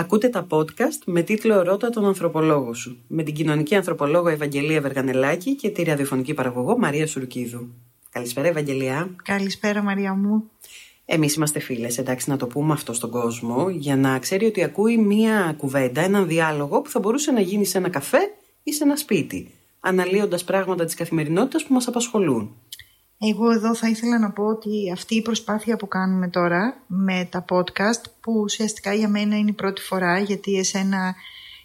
Ακούτε τα podcast με τίτλο «Ρώτα τον ανθρωπολόγο σου» με την κοινωνική ανθρωπολόγο Ευαγγελία Βεργανελάκη και τη ραδιοφωνική παραγωγό Μαρία Σουρκίδου. Καλησπέρα Ευαγγελία. Καλησπέρα Μαρία μου. Εμείς είμαστε φίλες, εντάξει να το πούμε αυτό στον κόσμο, για να ξέρει ότι ακούει μία κουβέντα, έναν διάλογο που θα μπορούσε να γίνει σε ένα καφέ ή σε ένα σπίτι, αναλύοντας πράγματα της καθημερινότητας που μας απασχολούν. Εγώ εδώ θα ήθελα να πω ότι αυτή η προσπάθεια που κάνουμε τώρα με τα podcast, που ουσιαστικά για μένα είναι η πρώτη φορά, γιατί εσένα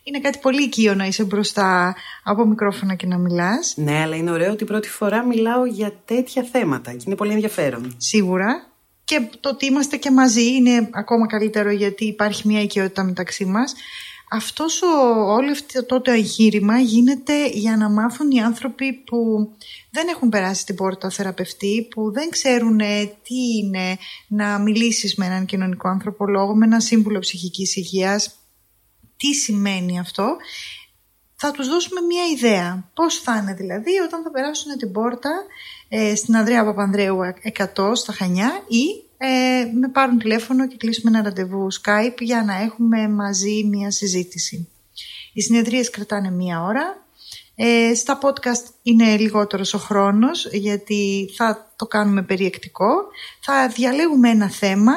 είναι κάτι πολύ οικείο να είσαι μπροστά από μικρόφωνα και να μιλάς. Ναι, αλλά είναι ωραίο ότι πρώτη φορά μιλάω για τέτοια θέματα και είναι πολύ ενδιαφέρον. Σίγουρα. Και το ότι είμαστε και μαζί είναι ακόμα καλύτερο γιατί υπάρχει μια οικειότητα μεταξύ μας. Αυτός ο, όλο αυτό το εγχείρημα γίνεται για να μάθουν οι άνθρωποι που δεν έχουν περάσει την πόρτα θεραπευτή, που δεν ξέρουν ε, τι είναι να μιλήσεις με έναν κοινωνικό ανθρωπολόγο, με έναν σύμβουλο ψυχικής υγείας, τι σημαίνει αυτό; Θα τους δώσουμε μια ιδέα. Πώς θα είναι δηλαδή όταν θα περάσουν την πόρτα ε, στην Ανδρέα Παπανδρέου 100 στα Χανιά ή ε, με πάρουν τηλέφωνο και κλείσουμε ένα ραντεβού Skype για να έχουμε μαζί μια συζήτηση. Οι συνεδρίες κρατάνε μία ώρα. Ε, στα podcast είναι λιγότερος ο χρόνος γιατί θα το κάνουμε περιεκτικό. Θα διαλέγουμε ένα θέμα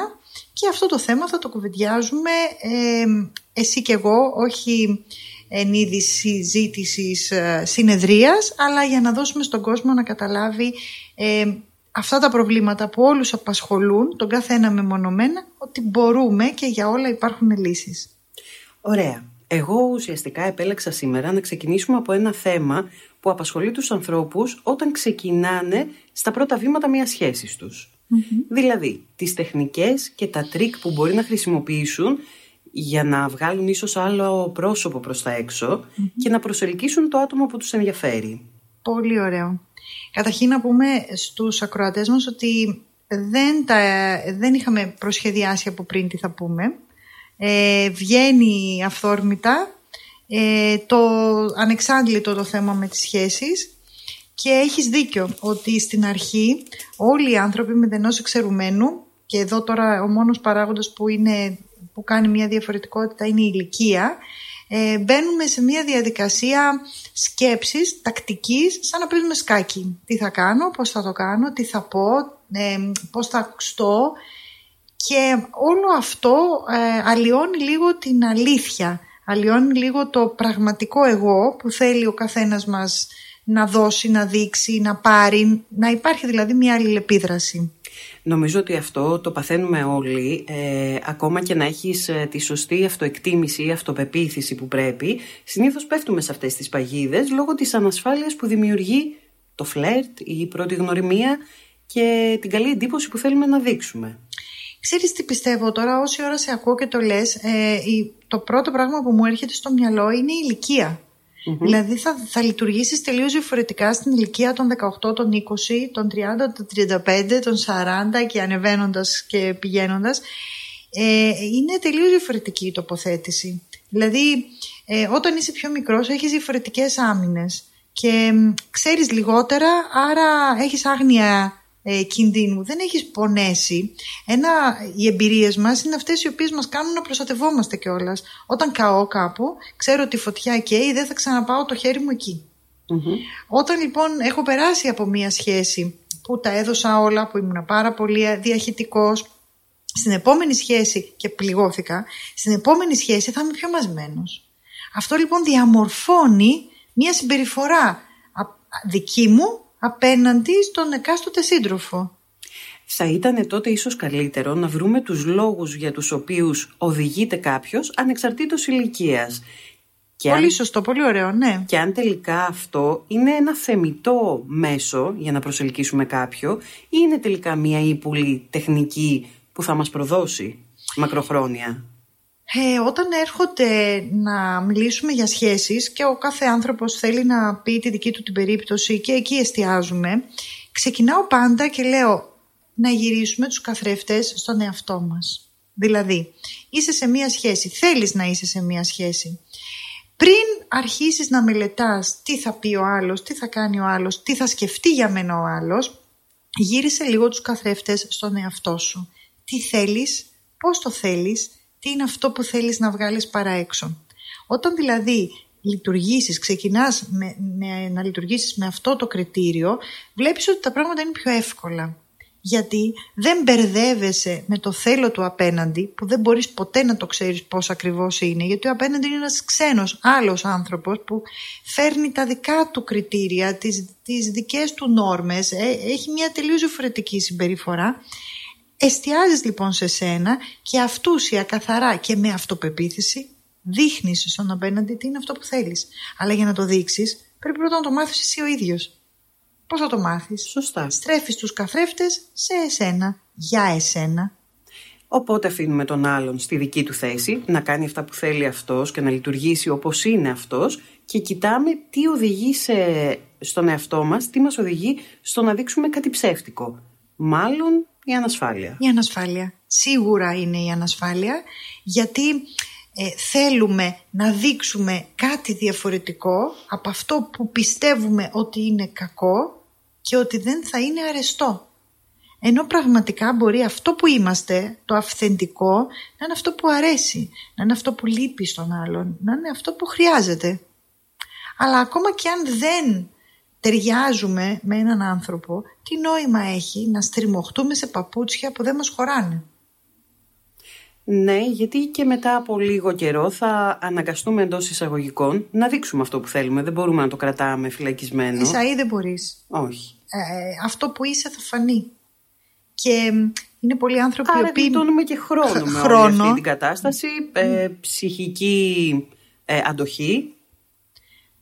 και αυτό το θέμα θα το κουβεντιάζουμε ε, εσύ και εγώ, όχι εν είδη συζήτησης ε, συνεδρίας, αλλά για να δώσουμε στον κόσμο να καταλάβει ε, αυτά τα προβλήματα που όλους απασχολούν, τον κάθε ένα μεμονωμένα, ότι μπορούμε και για όλα υπάρχουν λύσεις. Ωραία. Εγώ ουσιαστικά επέλεξα σήμερα να ξεκινήσουμε από ένα θέμα που απασχολεί τους ανθρώπους όταν ξεκινάνε στα πρώτα βήματα μιας σχέσης τους. Δηλαδή, τις τεχνικές και τα τρικ που μπορεί να χρησιμοποιήσουν για να βγάλουν ίσως άλλο πρόσωπο προς τα έξω και να προσελκύσουν το άτομο που τους ενδιαφέρει. Πολύ ωραίο. Καταρχήν να πούμε στους ακροατές μας ότι δεν, τα, δεν είχαμε προσχεδιάσει από πριν τι θα πούμε. Ε, βγαίνει αυθόρμητα ε, το ανεξάντλητο το θέμα με τις σχέσεις και έχεις δίκιο ότι στην αρχή όλοι οι άνθρωποι με δενός εξαιρουμένου και εδώ τώρα ο μόνος παράγοντας που, είναι, που κάνει μια διαφορετικότητα είναι η ηλικία ε, μπαίνουμε σε μια διαδικασία σκέψης, τακτικής, σαν να παίζουμε σκάκι. Τι θα κάνω, πώς θα το κάνω, τι θα πω, ε, πώς θα ακουστώ και όλο αυτό ε, αλλοιώνει λίγο την αλήθεια, αλλοιώνει λίγο το πραγματικό εγώ που θέλει ο καθένας μας να δώσει, να δείξει, να πάρει, να υπάρχει δηλαδή μια αλληλεπίδραση. Νομίζω ότι αυτό το παθαίνουμε όλοι, ε, ακόμα και να έχεις ε, τη σωστή αυτοεκτίμηση ή αυτοπεποίθηση που πρέπει, συνήθως πέφτουμε σε αυτές τις παγίδες λόγω της ανασφάλειας που δημιουργεί το φλερτ, η πρώτη γνωριμία και την καλή εντύπωση που θέλουμε να δείξουμε. Ξέρεις τι πιστεύω τώρα, όση ώρα σε ακούω και το λες, ε, το πρώτο πράγμα που μου έρχεται στο μυαλό είναι η ηλικία. Mm-hmm. Δηλαδή θα, θα λειτουργήσεις τελείως διαφορετικά στην ηλικία των 18, των 20, των 30, των 35, των 40 και ανεβαίνοντας και πηγαίνοντας. Ε, είναι τελείως διαφορετική η τοποθέτηση. Δηλαδή ε, όταν είσαι πιο μικρός έχεις διαφορετικές άμυνες και ξέρεις λιγότερα άρα έχεις άγνοια ε, κινδύνου, δεν έχεις πονέσει. Ένα, οι εμπειρίες μας είναι αυτές οι οποίες μας κάνουν να προστατευόμαστε κιόλας. Όταν καώ κάπου, ξέρω ότι η φωτιά καίει, δεν θα ξαναπάω το χέρι μου εκει Όταν λοιπόν έχω περάσει από μία σχέση που τα έδωσα όλα, που ήμουν πάρα πολύ διαχειτικός, στην επόμενη σχέση και πληγώθηκα, στην επόμενη σχέση θα είμαι πιο μαζμένος. Αυτό λοιπόν διαμορφώνει μία συμπεριφορά δική μου απέναντι στον εκάστοτε σύντροφο. Θα ήταν τότε ίσως καλύτερο να βρούμε τους λόγους για τους οποίους οδηγείται κάποιος ανεξαρτήτως ηλικίας. Και πολύ σωστό, πολύ ωραίο, ναι. Και αν τελικά αυτό είναι ένα θεμητό μέσο για να προσελκύσουμε κάποιο ή είναι τελικά μια ύπουλη τεχνική που θα μας προδώσει μακροχρόνια; Ε, όταν έρχονται να μιλήσουμε για σχέσεις και ο κάθε άνθρωπος θέλει να πει τη δική του την περίπτωση και εκεί εστιάζουμε, ξεκινάω πάντα και λέω να γυρίσουμε τους καθρέφτες στον εαυτό μας. Δηλαδή, είσαι σε μία σχέση, θέλεις να είσαι σε μία σχέση. Πριν αρχίσεις να μελετάς τι θα πει ο άλλος, τι θα κάνει ο άλλος, τι θα σκεφτεί για μένα ο άλλος, γύρισε λίγο τους καθρέφτες στον εαυτό σου. Τι θέλεις, πώς το θέλεις, τι είναι αυτό που θέλεις να βγάλεις παρά έξω. Όταν δηλαδή λειτουργήσεις, ξεκινάς με, να λειτουργήσεις με αυτό το κριτήριο, βλέπεις ότι τα πράγματα είναι πιο εύκολα. Γιατί δεν μπερδεύεσαι με το θέλω του απέναντι, που δεν μπορείς ποτέ να το ξέρεις πώς ακριβώς είναι, γιατί ο απέναντι είναι ένας ξένος άλλος άνθρωπος που φέρνει τα δικά του κριτήρια, τις, τις δικές του νόρμες, ε, έχει μια τελείως διαφορετική συμπεριφορά. Εστιάζεις λοιπόν σε σένα και αυτούσια καθαρά και με αυτοπεποίθηση Δείχνεις στον απέναντι τι είναι αυτό που θέλεις. Αλλά για να το δείξεις, πρέπει πρώτα να το μάθεις εσύ ο ίδιος. Πώς θα το μάθεις, Σωστά. Στρέφεις τους καθρέφτε σε εσένα, για εσένα. Οπότε αφήνουμε τον άλλον στη δική του θέση, να κάνει αυτά που θέλει αυτός και να λειτουργήσει όπως είναι αυτός και κοιτάμε τι οδηγεί σε, στον εαυτό μας, τι μας οδηγεί στο να δείξουμε κάτι ψεύτικο. Μάλλον η ανασφάλεια. Η ανασφάλεια. Σίγουρα είναι η ανασφάλεια, γιατί ε, θέλουμε να δείξουμε κάτι διαφορετικό από αυτό που πιστεύουμε ότι είναι κακό και ότι δεν θα είναι αρεστό. Ενώ πραγματικά μπορεί αυτό που είμαστε, το αυθεντικό, να είναι αυτό που αρέσει, να είναι αυτό που λείπει στον άλλον, να είναι αυτό που χρειάζεται. Αλλά ακόμα και αν δεν ταιριάζουμε με έναν άνθρωπο, τι νόημα έχει να στριμωχτούμε σε παπούτσια που δεν μας χωράνε; Ναι, γιατί και μετά από λίγο καιρό θα αναγκαστούμε εντός εισαγωγικών να δείξουμε αυτό που θέλουμε. Δεν μπορούμε να το κρατάμε φυλακισμένο. Είσαι ή δεν μπορείς. Όχι. Ε, αυτό που είσαι θα φανεί. Και είναι πολλοί άνθρωποι Άρα οποίοι. γλιτώνουμε και χρόνο με χρόνο. όλη αυτή την κατάσταση. Ε, ψυχική ε, αντοχή.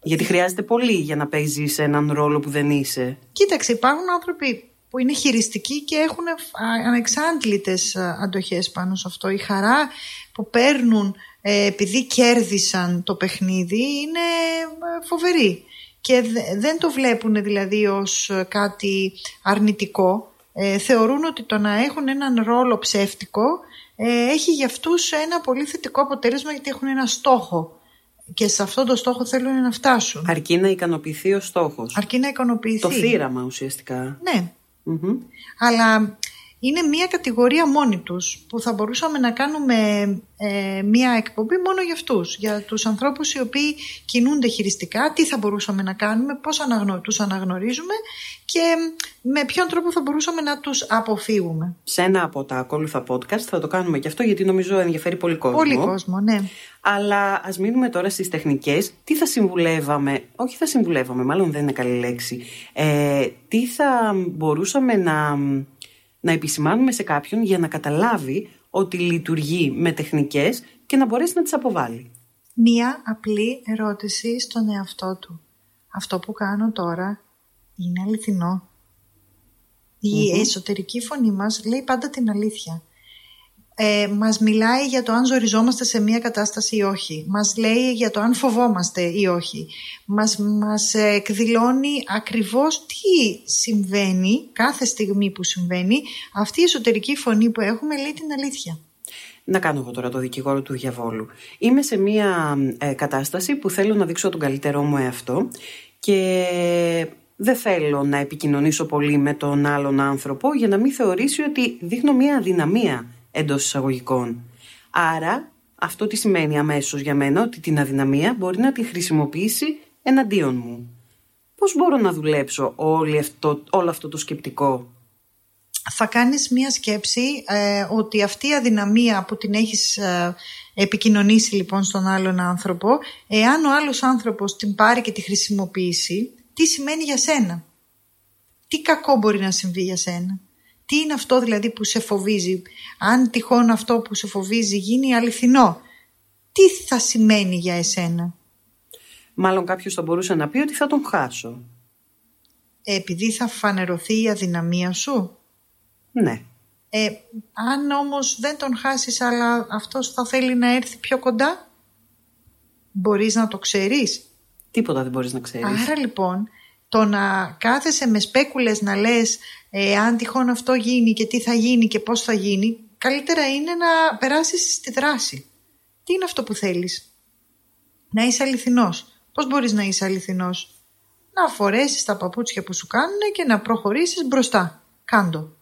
Γιατί χρειάζεται πολύ για να παίζεις έναν ρόλο που δεν είσαι. Κοίταξε, υπάρχουν άνθρωποι που είναι χειριστικοί και έχουν ανεξάντλητες αντοχές πάνω σε αυτό. Η χαρά που παίρνουν ε, επειδή κέρδισαν το παιχνίδι είναι ε, φοβερή και δεν το βλέπουν δηλαδή ως ε, κάτι αρνητικό. θεωρούν ότι το να έχουν έναν ρόλο ψεύτικο έχει για αυτούς ένα πολύ θετικό αποτέλεσμα γιατί έχουν ένα στόχο και σε αυτό το στόχο θέλουν να φτάσουν. Αρκεί να ικανοποιηθεί ο στόχος. Αρκεί να ικανοποιηθεί. Το θύραμα ουσιαστικά. Ναι. Αλλά είναι μία κατηγορία μόνη τους που θα μπορούσαμε να κάνουμε ε, μία εκπομπή μόνο για αυτούς. Για τους ανθρώπους οι οποίοι κινούνται χειριστικά, τι θα μπορούσαμε να κάνουμε, πώς αναγνω, τους αναγνωρίζουμε και με ποιον τρόπο θα μπορούσαμε να τους αποφύγουμε. Σε ένα από τα ακόλουθα podcast θα το κάνουμε και αυτό γιατί νομίζω ενδιαφέρει πολύ κόσμο. Πολύ κόσμο, ναι. Αλλά ας μείνουμε τώρα στις τεχνικές. Τι θα συμβουλεύαμε, όχι θα συμβουλεύαμε, μάλλον δεν είναι καλή λέξη. Ε, τι θα μπορούσαμε να, να επισημάνουμε σε κάποιον για να καταλάβει ότι λειτουργεί με τεχνικές και να μπορέσει να τις αποβάλει. Μία απλή ερώτηση στον εαυτό του. Αυτό που κάνω τώρα είναι αληθινό. Η εσωτερική φωνή μας λέει πάντα την αλήθεια ε, μας μιλάει για το αν ζοριζόμαστε σε μια κατάσταση ή όχι. Μας λέει για το αν φοβόμαστε ή όχι. Μας, μας εκδηλώνει ακριβώς τι συμβαίνει κάθε στιγμή που συμβαίνει. Αυτή η εσωτερική φωνή που έχουμε λέει την αλήθεια. Να κάνω εγώ τώρα το δικηγόρο του διαβόλου. Είμαι σε μια ε, κατάσταση που θέλω να δείξω τον καλύτερό μου εαυτό και δεν θέλω να επικοινωνήσω πολύ με τον άλλον άνθρωπο για να μην θεωρήσει ότι δείχνω μια αδυναμία εντός εισαγωγικών. Άρα αυτό τι σημαίνει αμέσως για μένα ότι την αδυναμία μπορεί να τη χρησιμοποιήσει εναντίον μου. Πώς μπορώ να δουλέψω όλη αυτό, όλο αυτό το σκεπτικό; Θα κάνεις μία σκέψη ε, ότι αυτή η αδυναμία που την έχεις ε, επικοινωνήσει λοιπόν στον άλλον άνθρωπο, εάν ο άλλος άνθρωπος την πάρει και τη χρησιμοποιήσει, τι σημαίνει για σένα; Τι κακό μπορεί να συμβεί για σένα; Τι είναι αυτό δηλαδή που σε φοβίζει; Αν τυχόν αυτό που σε φοβίζει γίνει αληθινό, τι θα σημαίνει για εσένα; Μάλλον κάποιος θα μπορούσε να πει ότι θα τον χάσω. Επειδή θα φανερωθεί η αδυναμία σου; Ναι. Ε, αν όμως δεν τον χάσεις αλλά αυτός θα θέλει να έρθει πιο κοντά, μπορείς να το ξέρεις; Τίποτα δεν μπορείς να ξέρεις. Άρα λοιπόν το να κάθεσαι με σπέκουλες να λες ε, αν τυχόν αυτό γίνει και τι θα γίνει και πώς θα γίνει, καλύτερα είναι να περάσεις στη δράση. Τι είναι αυτό που θέλεις; Να είσαι αληθινός. Πώς μπορείς να είσαι αληθινός; Να φορέσεις τα παπούτσια που σου κάνουν και να προχωρήσεις μπροστά. Κάντο.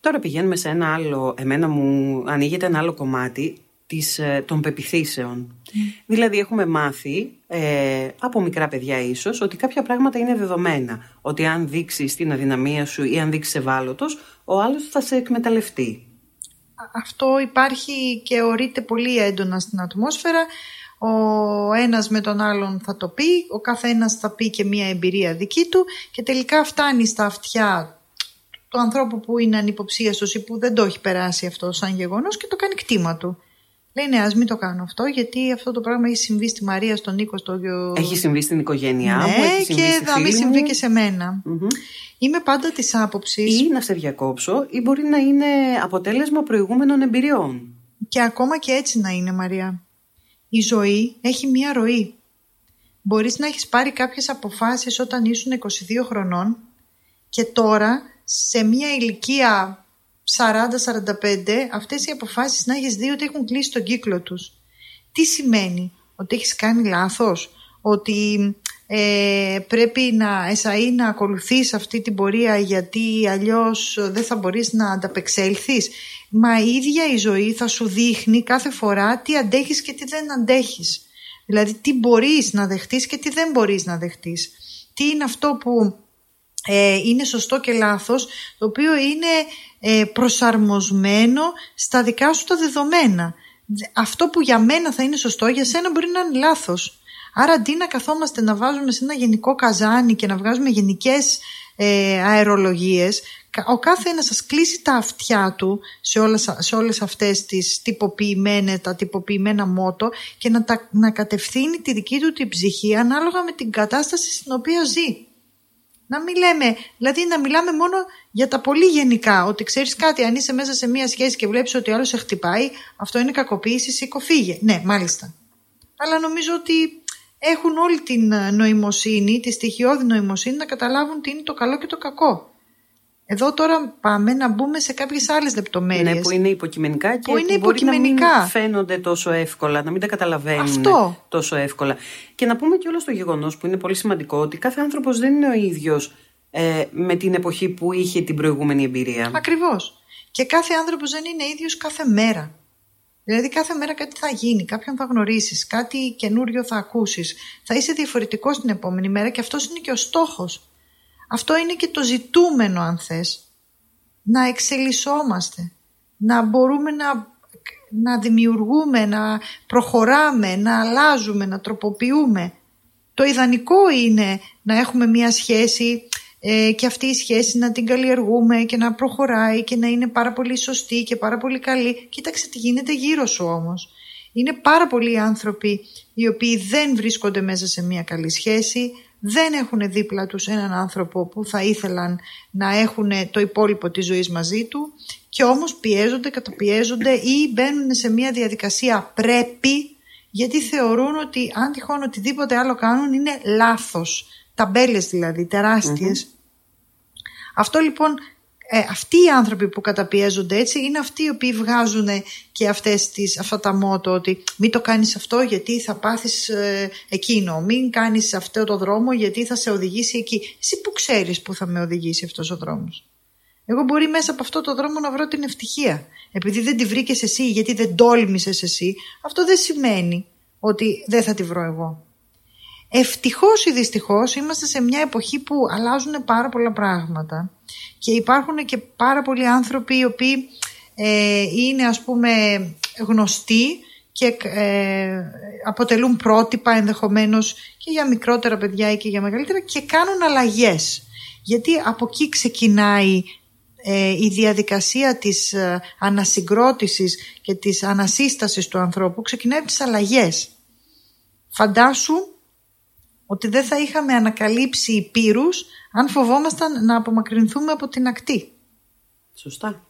Τώρα πηγαίνουμε σε ένα άλλο, εμένα μου ανοίγεται ένα άλλο κομμάτι της, ε, των πεπιθήσεων. Δηλαδή έχουμε μάθει ε, από μικρά παιδιά ίσως ότι κάποια πράγματα είναι δεδομένα. Ότι αν δείξεις την αδυναμία σου ή αν δείξεις ευάλωτος, ο άλλος θα σε εκμεταλλευτεί. Αυτό υπάρχει και ορείται πολύ έντονα στην ατμόσφαιρα. Ο ένας με τον άλλον θα το πει, ο καθένας θα πει και μία εμπειρία δική του και τελικά φτάνει στα αυτιά του ανθρώπου που είναι ανυποψίαστος ή που δεν το έχει περάσει αυτό σαν γεγονός και το κάνει κτήμα του. Λέει ναι, ας μην το κάνω αυτό, γιατί αυτό το πράγμα έχει συμβεί στη Μαρία, στον Νίκο, στο. Έχει συμβεί στην οικογένειά ναι, μου, έχει συμβεί και θα μην συμβεί και σε μενα Είμαι πάντα της άποψης. Ή να σε διακόψω, ή μπορεί να είναι αποτέλεσμα προηγούμενων εμπειριών. Και ακόμα και έτσι να είναι, Μαρία. Η ζωή έχει μία ροή. Μπορείς να έχεις πάρει κάποιες αποφάσεις όταν ήσουν 22 χρονών και τώρα σε μία ηλικία 40-45 αυτές οι αποφάσεις να έχεις δει ότι έχουν κλείσει τον κύκλο τους. Τι σημαίνει, ότι έχεις κάνει λάθος, ότι ε, πρέπει να εσαΐ να ακολουθείς αυτή την πορεία γιατί αλλιώς δεν θα μπορείς να ανταπεξέλθεις; Μα η ίδια η ζωή θα σου δείχνει κάθε φορά τι αντέχεις και τι δεν αντέχεις. Δηλαδή τι μπορείς να δεχτείς και τι δεν μπορείς να δεχτείς. Τι είναι αυτό που ε, είναι σωστό και λάθος, το οποίο είναι ε, προσαρμοσμένο στα δικά σου τα δεδομένα. Αυτό που για μένα θα είναι σωστό, για σένα μπορεί να είναι λάθος. Άρα αντί να καθόμαστε να βάζουμε σε ένα γενικό καζάνι και να βγάζουμε γενικές ε, αερολογίες, ο κάθε ένας σας κλείσει τα αυτιά του σε όλες, σε όλες αυτές τις τυποποιημένες, τα τυποποιημένα μότο και να, τα, να κατευθύνει τη δική του την ψυχή ανάλογα με την κατάσταση στην οποία ζει. Να μην λέμε, δηλαδή να μιλάμε μόνο για τα πολύ γενικά. Ότι ξέρεις κάτι, αν είσαι μέσα σε μία σχέση και βλέπεις ότι ο άλλος σε χτυπάει, αυτό είναι κακοποίηση, σήκω φύγε. Ναι, μάλιστα. Αλλά νομίζω ότι έχουν όλη την νοημοσύνη, τη στοιχειώδη νοημοσύνη να καταλάβουν τι είναι το καλό και το κακό. Εδώ τώρα πάμε να μπούμε σε κάποιες άλλες λεπτομέρειες. Ναι, που είναι υποκειμενικά και που, είναι που μπορεί να μην φαίνονται τόσο εύκολα, να μην τα καταλαβαίνουν Αυτό. τόσο εύκολα. Και να πούμε και όλο το γεγονός που είναι πολύ σημαντικό ότι κάθε άνθρωπος δεν είναι ο ίδιος ε, με την εποχή που είχε την προηγούμενη εμπειρία. Ακριβώς. Και κάθε άνθρωπος δεν είναι ίδιος κάθε μέρα. Δηλαδή κάθε μέρα κάτι θα γίνει, κάποιον θα γνωρίσεις, κάτι καινούριο θα ακούσεις. Θα είσαι διαφορετικός την επόμενη μέρα και αυτός είναι και ο στόχος. Αυτό είναι και το ζητούμενο αν θες. Να εξελισσόμαστε, να μπορούμε να, να δημιουργούμε, να προχωράμε, να αλλάζουμε, να τροποποιούμε. Το ιδανικό είναι να έχουμε μια σχέση ε, και αυτή η σχέση να την καλλιεργούμε και να προχωράει και να είναι πάρα πολύ σωστή και πάρα πολύ καλή. Κοίταξε τι γίνεται γύρω σου όμως. Είναι πάρα πολλοί άνθρωποι οι οποίοι δεν βρίσκονται μέσα σε μια καλή σχέση, δεν έχουν δίπλα τους έναν άνθρωπο που θα ήθελαν να έχουν το υπόλοιπο της ζωής μαζί του και όμως πιέζονται, καταπιέζονται ή μπαίνουν σε μια διαδικασία πρέπει γιατί θεωρούν ότι αν τυχόν οτιδήποτε άλλο κάνουν είναι λάθος. Ταμπέλες δηλαδή, Αυτό λοιπόν ε, αυτοί οι άνθρωποι που καταπιέζονται έτσι είναι αυτοί οι οποίοι βγάζουν και αυτές τις, αυτά τα μότο ότι μην το κάνεις αυτό γιατί θα πάθεις ε, εκείνο, μην κάνεις αυτό το δρόμο γιατί θα σε οδηγήσει εκεί. Εσύ που ξέρεις που θα με οδηγήσει αυτός ο δρόμος. Εγώ μπορεί μέσα από αυτό το δρόμο να βρω την ευτυχία. Επειδή δεν τη βρήκες εσύ, γιατί δεν τόλμησες εσύ, αυτό δεν σημαίνει ότι δεν θα τη βρω εγώ. Ευτυχώς ή δυστυχώς είμαστε σε μια εποχή που αλλάζουν πάρα πολλά πράγματα και υπάρχουν και πάρα πολλοί άνθρωποι οι οποίοι ε, είναι ας πούμε γνωστοί και ε, αποτελούν πρότυπα ενδεχομένως και για μικρότερα παιδιά ή και για μεγαλύτερα και κάνουν αλλαγές. Γιατί από εκεί ξεκινάει ε, η διαδικασία της ε, ανασυγκρότησης και της ανασύστασης του ανθρώπου ξεκινάει από τις αλλαγές. Φαντάσου ότι δεν θα είχαμε ανακαλύψει υπήρους αν φοβόμασταν να απομακρυνθούμε από την ακτή. Σωστά.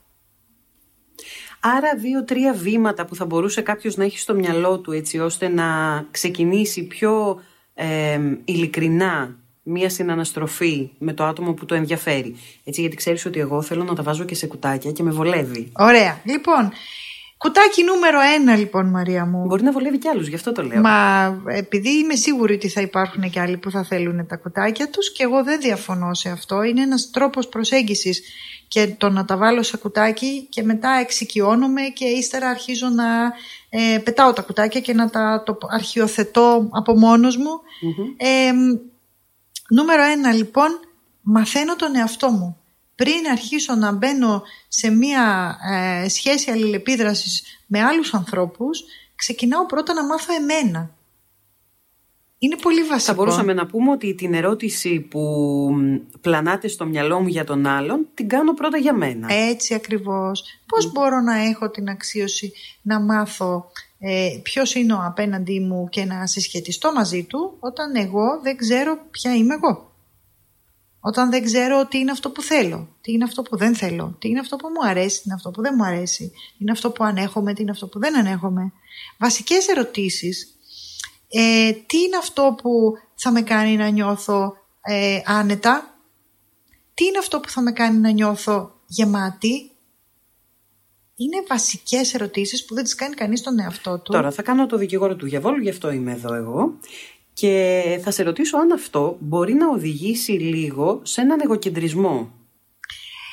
Άρα δύο-τρία βήματα που θα μπορούσε κάποιος να έχει στο μυαλό του έτσι ώστε να ξεκινήσει πιο ε, ειλικρινά μία συναναστροφή με το άτομο που το ενδιαφέρει. Έτσι γιατί ξέρεις ότι εγώ θέλω να τα βάζω και σε κουτάκια και με βολεύει. Ωραία. Λοιπόν, Κουτάκι νούμερο ένα λοιπόν Μαρία μου. Μπορεί να βολεύει κι άλλους, γι' αυτό το λέω. Μα επειδή είμαι σίγουρη ότι θα υπάρχουν και άλλοι που θα θέλουν τα κουτάκια τους και εγώ δεν διαφωνώ σε αυτό. Είναι ένας τρόπος προσέγγισης και το να τα βάλω σε κουτάκι και μετά εξοικειώνομαι και ύστερα αρχίζω να ε, πετάω τα κουτάκια και να τα το αρχιοθετώ από μόνος μου. Ε, νούμερο ένα λοιπόν, μαθαίνω τον εαυτό μου. Πριν αρχίσω να μπαίνω σε μία ε, σχέση αλληλεπίδρασης με άλλους ανθρώπους, ξεκινάω πρώτα να μάθω εμένα. Είναι πολύ βασικό. Θα μπορούσαμε να πούμε ότι την ερώτηση που πλανάται στο μυαλό μου για τον άλλον, την κάνω πρώτα για μένα. Έτσι ακριβώς. Πώς μπορώ να έχω την αξίωση να μάθω ε, ποιος είναι ο απέναντί μου και να συσχετιστώ μαζί του όταν εγώ δεν ξέρω ποια είμαι εγώ; Όταν δεν ξέρω τι είναι αυτό που θέλω, τι είναι αυτό που δεν θέλω, τι είναι αυτό που μου αρέσει, τι είναι αυτό που δεν μου αρέσει, τι είναι αυτό που ανέχομαι, τι είναι αυτό που δεν ανέχομαι. Βασικές ερωτήσεις ε, τι είναι αυτό που θα με κάνει να νιώθω ε, άνετα, τι είναι αυτό που θα με κάνει να νιώθω γεμάτη. Είναι βασικές ερωτήσεις που δεν τις κάνει κανείς τον εαυτό του. Τώρα θα κάνω το δικηγόρο του διαβόλου, γι' αυτό είμαι εδώ εγώ. Και θα σε ρωτήσω αν αυτό μπορεί να οδηγήσει λίγο σε έναν εγωκεντρισμό.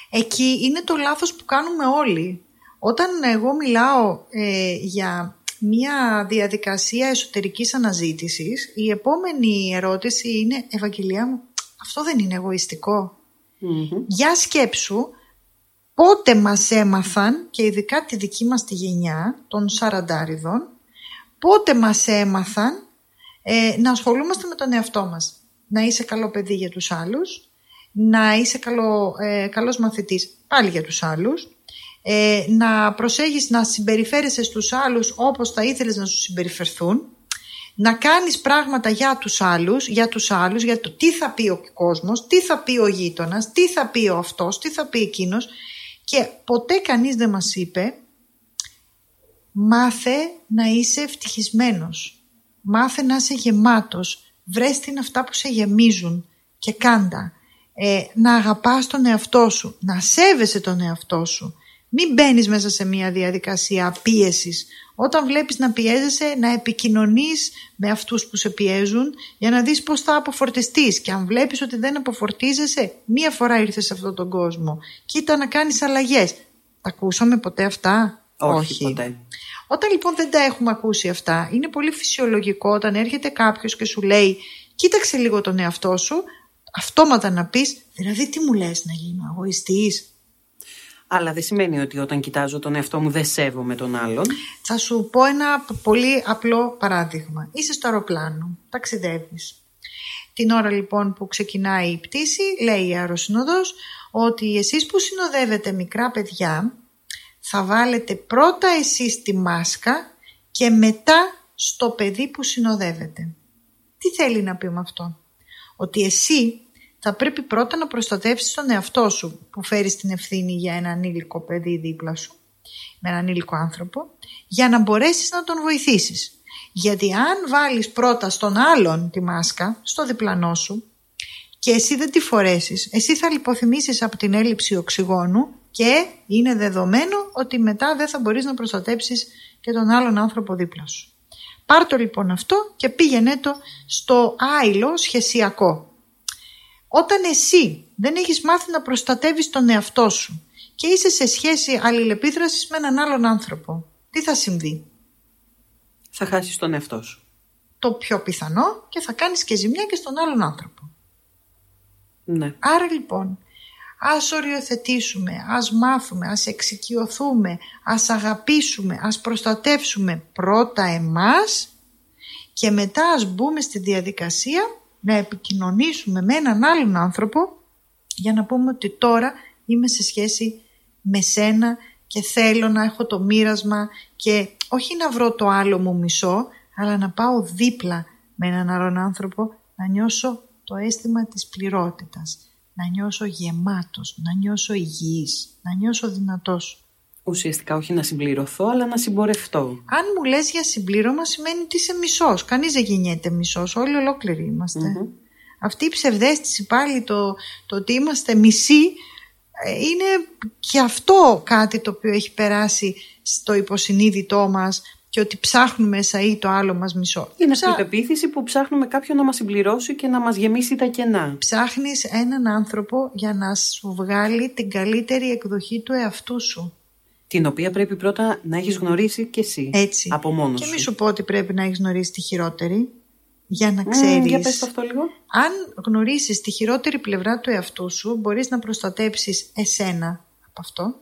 Εκεί είναι το λάθος που κάνουμε όλοι. Όταν εγώ μιλάω ε, για μια διαδικασία εσωτερικής αναζήτησης, η επόμενη ερώτηση είναι «Ευαγγελία μου, αυτό δεν είναι Για σκέψου πότε μας έμαθαν και ειδικά τη δική μας τη γενιά των σαραντάριδων πότε μας έμαθαν ε, να ασχολούμαστε με τον εαυτό μας. Να είσαι καλό παιδί για τους άλλους, να είσαι καλό, ε, καλός μαθητής πάλι για τους άλλους, ε, να προσέχεις να συμπεριφέρεσαι στους άλλους όπως θα ήθελες να σου συμπεριφερθούν, να κάνεις πράγματα για τους άλλους, για τους άλλους, για το τι θα πει ο κόσμος, τι θα πει ο γείτονας, τι θα πει ο αυτός, τι θα πει εκείνος. Και ποτέ κανείς δεν μας είπε μάθε να είσαι ευτυχισμένος, μάθε να είσαι γεμάτος, βρες την αυτά που σε γεμίζουν και κάντα. Ε, να αγαπάς τον εαυτό σου, να σέβεσαι τον εαυτό σου, μην μπαίνεις μέσα σε μια διαδικασία πίεσης. Όταν βλέπεις να πιέζεσαι, να επικοινωνείς με αυτούς που σε πιέζουν για να δεις πώς θα αποφορτιστείς. Και αν βλέπεις ότι δεν αποφορτίζεσαι, μία φορά ήρθες σε αυτόν τον κόσμο. Κοίτα να κάνεις αλλαγές. Τα ακούσαμε ποτέ αυτά; Όχι, ποτέ. Όταν λοιπόν δεν τα έχουμε ακούσει αυτά, είναι πολύ φυσιολογικό όταν έρχεται κάποιος και σου λέει κοίταξε λίγο τον εαυτό σου, αυτόματα να πεις, δηλαδή τι μου λες να γίνω αγωιστής, αλλά δεν σημαίνει ότι όταν κοιτάζω τον εαυτό μου δεν σέβομαι τον άλλον. Θα σου πω ένα πολύ απλό παράδειγμα. Είσαι στο αεροπλάνο, ταξιδεύεις. Την ώρα λοιπόν που ξεκινάει η πτήση, λέει η αεροσυνοδός ότι εσείς που συνοδεύετε μικρά παιδιά θα βάλετε πρώτα εσείς τη μάσκα και μετά στο παιδί που συνοδεύετε. Τι θέλει να πει με αυτό; Ότι εσύ θα πρέπει πρώτα να προστατεύσεις τον εαυτό σου που φέρεις την ευθύνη για ένα ανήλικο παιδί δίπλα σου, με έναν ανήλικο άνθρωπο, για να μπορέσεις να τον βοηθήσεις. Γιατί αν βάλεις πρώτα στον άλλον τη μάσκα, στο διπλανό σου, και εσύ δεν τη φορέσεις, εσύ θα λιποθυμήσεις από την έλλειψη οξυγόνου και είναι δεδομένο ότι μετά δεν θα μπορείς να προστατέψεις και τον άλλον άνθρωπο δίπλα σου. Πάρ' το λοιπόν αυτό και πήγαινε το στο άειλο σχεσιακό. Όταν εσύ δεν έχεις μάθει να προστατεύεις τον εαυτό σου και είσαι σε σχέση αλληλεπίδρασης με έναν άλλον άνθρωπο, τι θα συμβεί; Θα χάσεις τον εαυτό σου. Το πιο πιθανό και θα κάνεις και ζημιά και στον άλλον άνθρωπο. Ναι. Άρα λοιπόν, ας οριοθετήσουμε, ας μάθουμε, ας εξοικειωθούμε, ας αγαπήσουμε, ας προστατεύσουμε πρώτα εμάς και μετά ας μπούμε στη διαδικασία να επικοινωνήσουμε με έναν άλλον άνθρωπο για να πούμε ότι τώρα είμαι σε σχέση με σένα και θέλω να έχω το μοίρασμα και όχι να βρω το άλλο μου μισό, αλλά να πάω δίπλα με έναν άλλον άνθρωπο να νιώσω το αίσθημα της πληρότητας, να νιώσω γεμάτος, να νιώσω υγιής, να νιώσω δυνατός. Ουσιαστικά όχι να συμπληρωθώ, αλλά να συμπορευτώ. Αν μου λες για συμπλήρωμα σημαίνει ότι είσαι μισός. Κανείς δεν γεννιέται μισός, όλοι ολόκληροι Αυτή η ψευδέστηση πάλι το, το ότι είμαστε μισοί ε, είναι και αυτό κάτι το οποίο έχει περάσει στο υποσυνείδητό μας και και ότι ψάχνουμε μέσα ή το άλλο μας μισό. Είναι Ψά... αυτή που ψάχνουμε κάποιον να μας συμπληρώσει και να μας γεμίσει τα κενά. Ψάχνεις έναν άνθρωπο για να σου βγάλει την καλύτερη εκδοχή του εαυτού σου. Την οποία πρέπει πρώτα να έχεις γνωρίσει και εσύ. Έτσι. Από μόνος και σου. μη σου πω ότι πρέπει να έχεις γνωρίσει τη χειρότερη. Για να ξέρεις. για πες το αυτό λίγο. Αν γνωρίσεις τη χειρότερη πλευρά του εαυτού σου, μπορείς να προστατέψεις εσένα από αυτό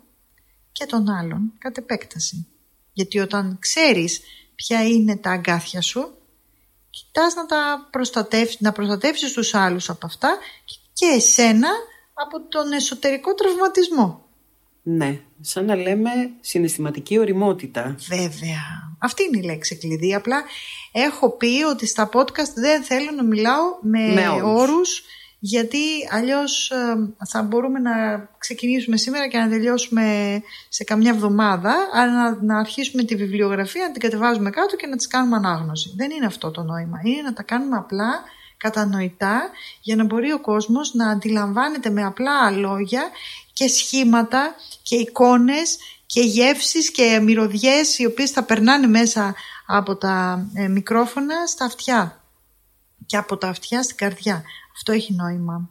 και τον άλλον κατ' επέκταση. Γιατί όταν ξέρεις ποια είναι τα αγκάθια σου, κοιτάς να τα προστατεύσεις, να προστατεύσεις τους άλλους από αυτά και εσένα από τον εσωτερικό τραυματισμό. Ναι, σαν να λέμε συναισθηματική οριμότητα. Βέβαια. Αυτή είναι η λέξη κλειδί. Απλά έχω πει ότι στα podcast δεν θέλω να μιλάω με, Με όρους. Όρους γιατί αλλιώς ε, θα μπορούμε να ξεκινήσουμε σήμερα και να τελειώσουμε σε καμιά εβδομάδα, αλλά να, να αρχίσουμε τη βιβλιογραφία, να την κατεβάζουμε κάτω και να τις κάνουμε ανάγνωση. Δεν είναι αυτό το νόημα. Είναι να τα κάνουμε απλά, κατανοητά, για να μπορεί ο κόσμος να αντιλαμβάνεται με απλά λόγια και σχήματα και εικόνες και γεύσεις και μυρωδιές οι οποίες θα περνάνε μέσα από τα ε, μικρόφωνα στα αυτιά και από τα αυτιά στην καρδιά. Αυτό έχει νόημα.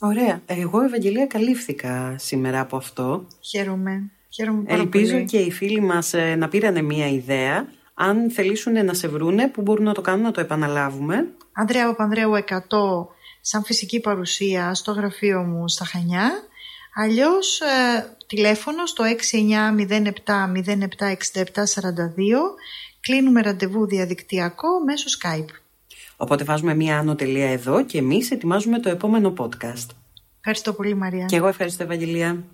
Ωραία. Εγώ, Ευαγγελία, καλύφθηκα σήμερα από αυτό. Χαίρομαι. Χαίρομαι πάρα Ελπίζω πολύ. και οι φίλοι μας ε, να πήρανε μία ιδέα. Αν θελήσουν να σε βρούνε, που μπορούν να το κάνουν, να το επαναλάβουμε; Ανδρέα Παπανδρέου 100 σαν φυσική παρουσία στο γραφείο μου στα Χανιά. Αλλιώς ε, τηλέφωνο στο 6907 07 67 42. Κλείνουμε ραντεβού διαδικτυακό μέσω Skype. Οπότε βάζουμε μία άνω τελεία εδώ και εμείς ετοιμάζουμε το επόμενο podcast. Ευχαριστώ πολύ Μαρία. Και εγώ ευχαριστώ, Ευαγγελία.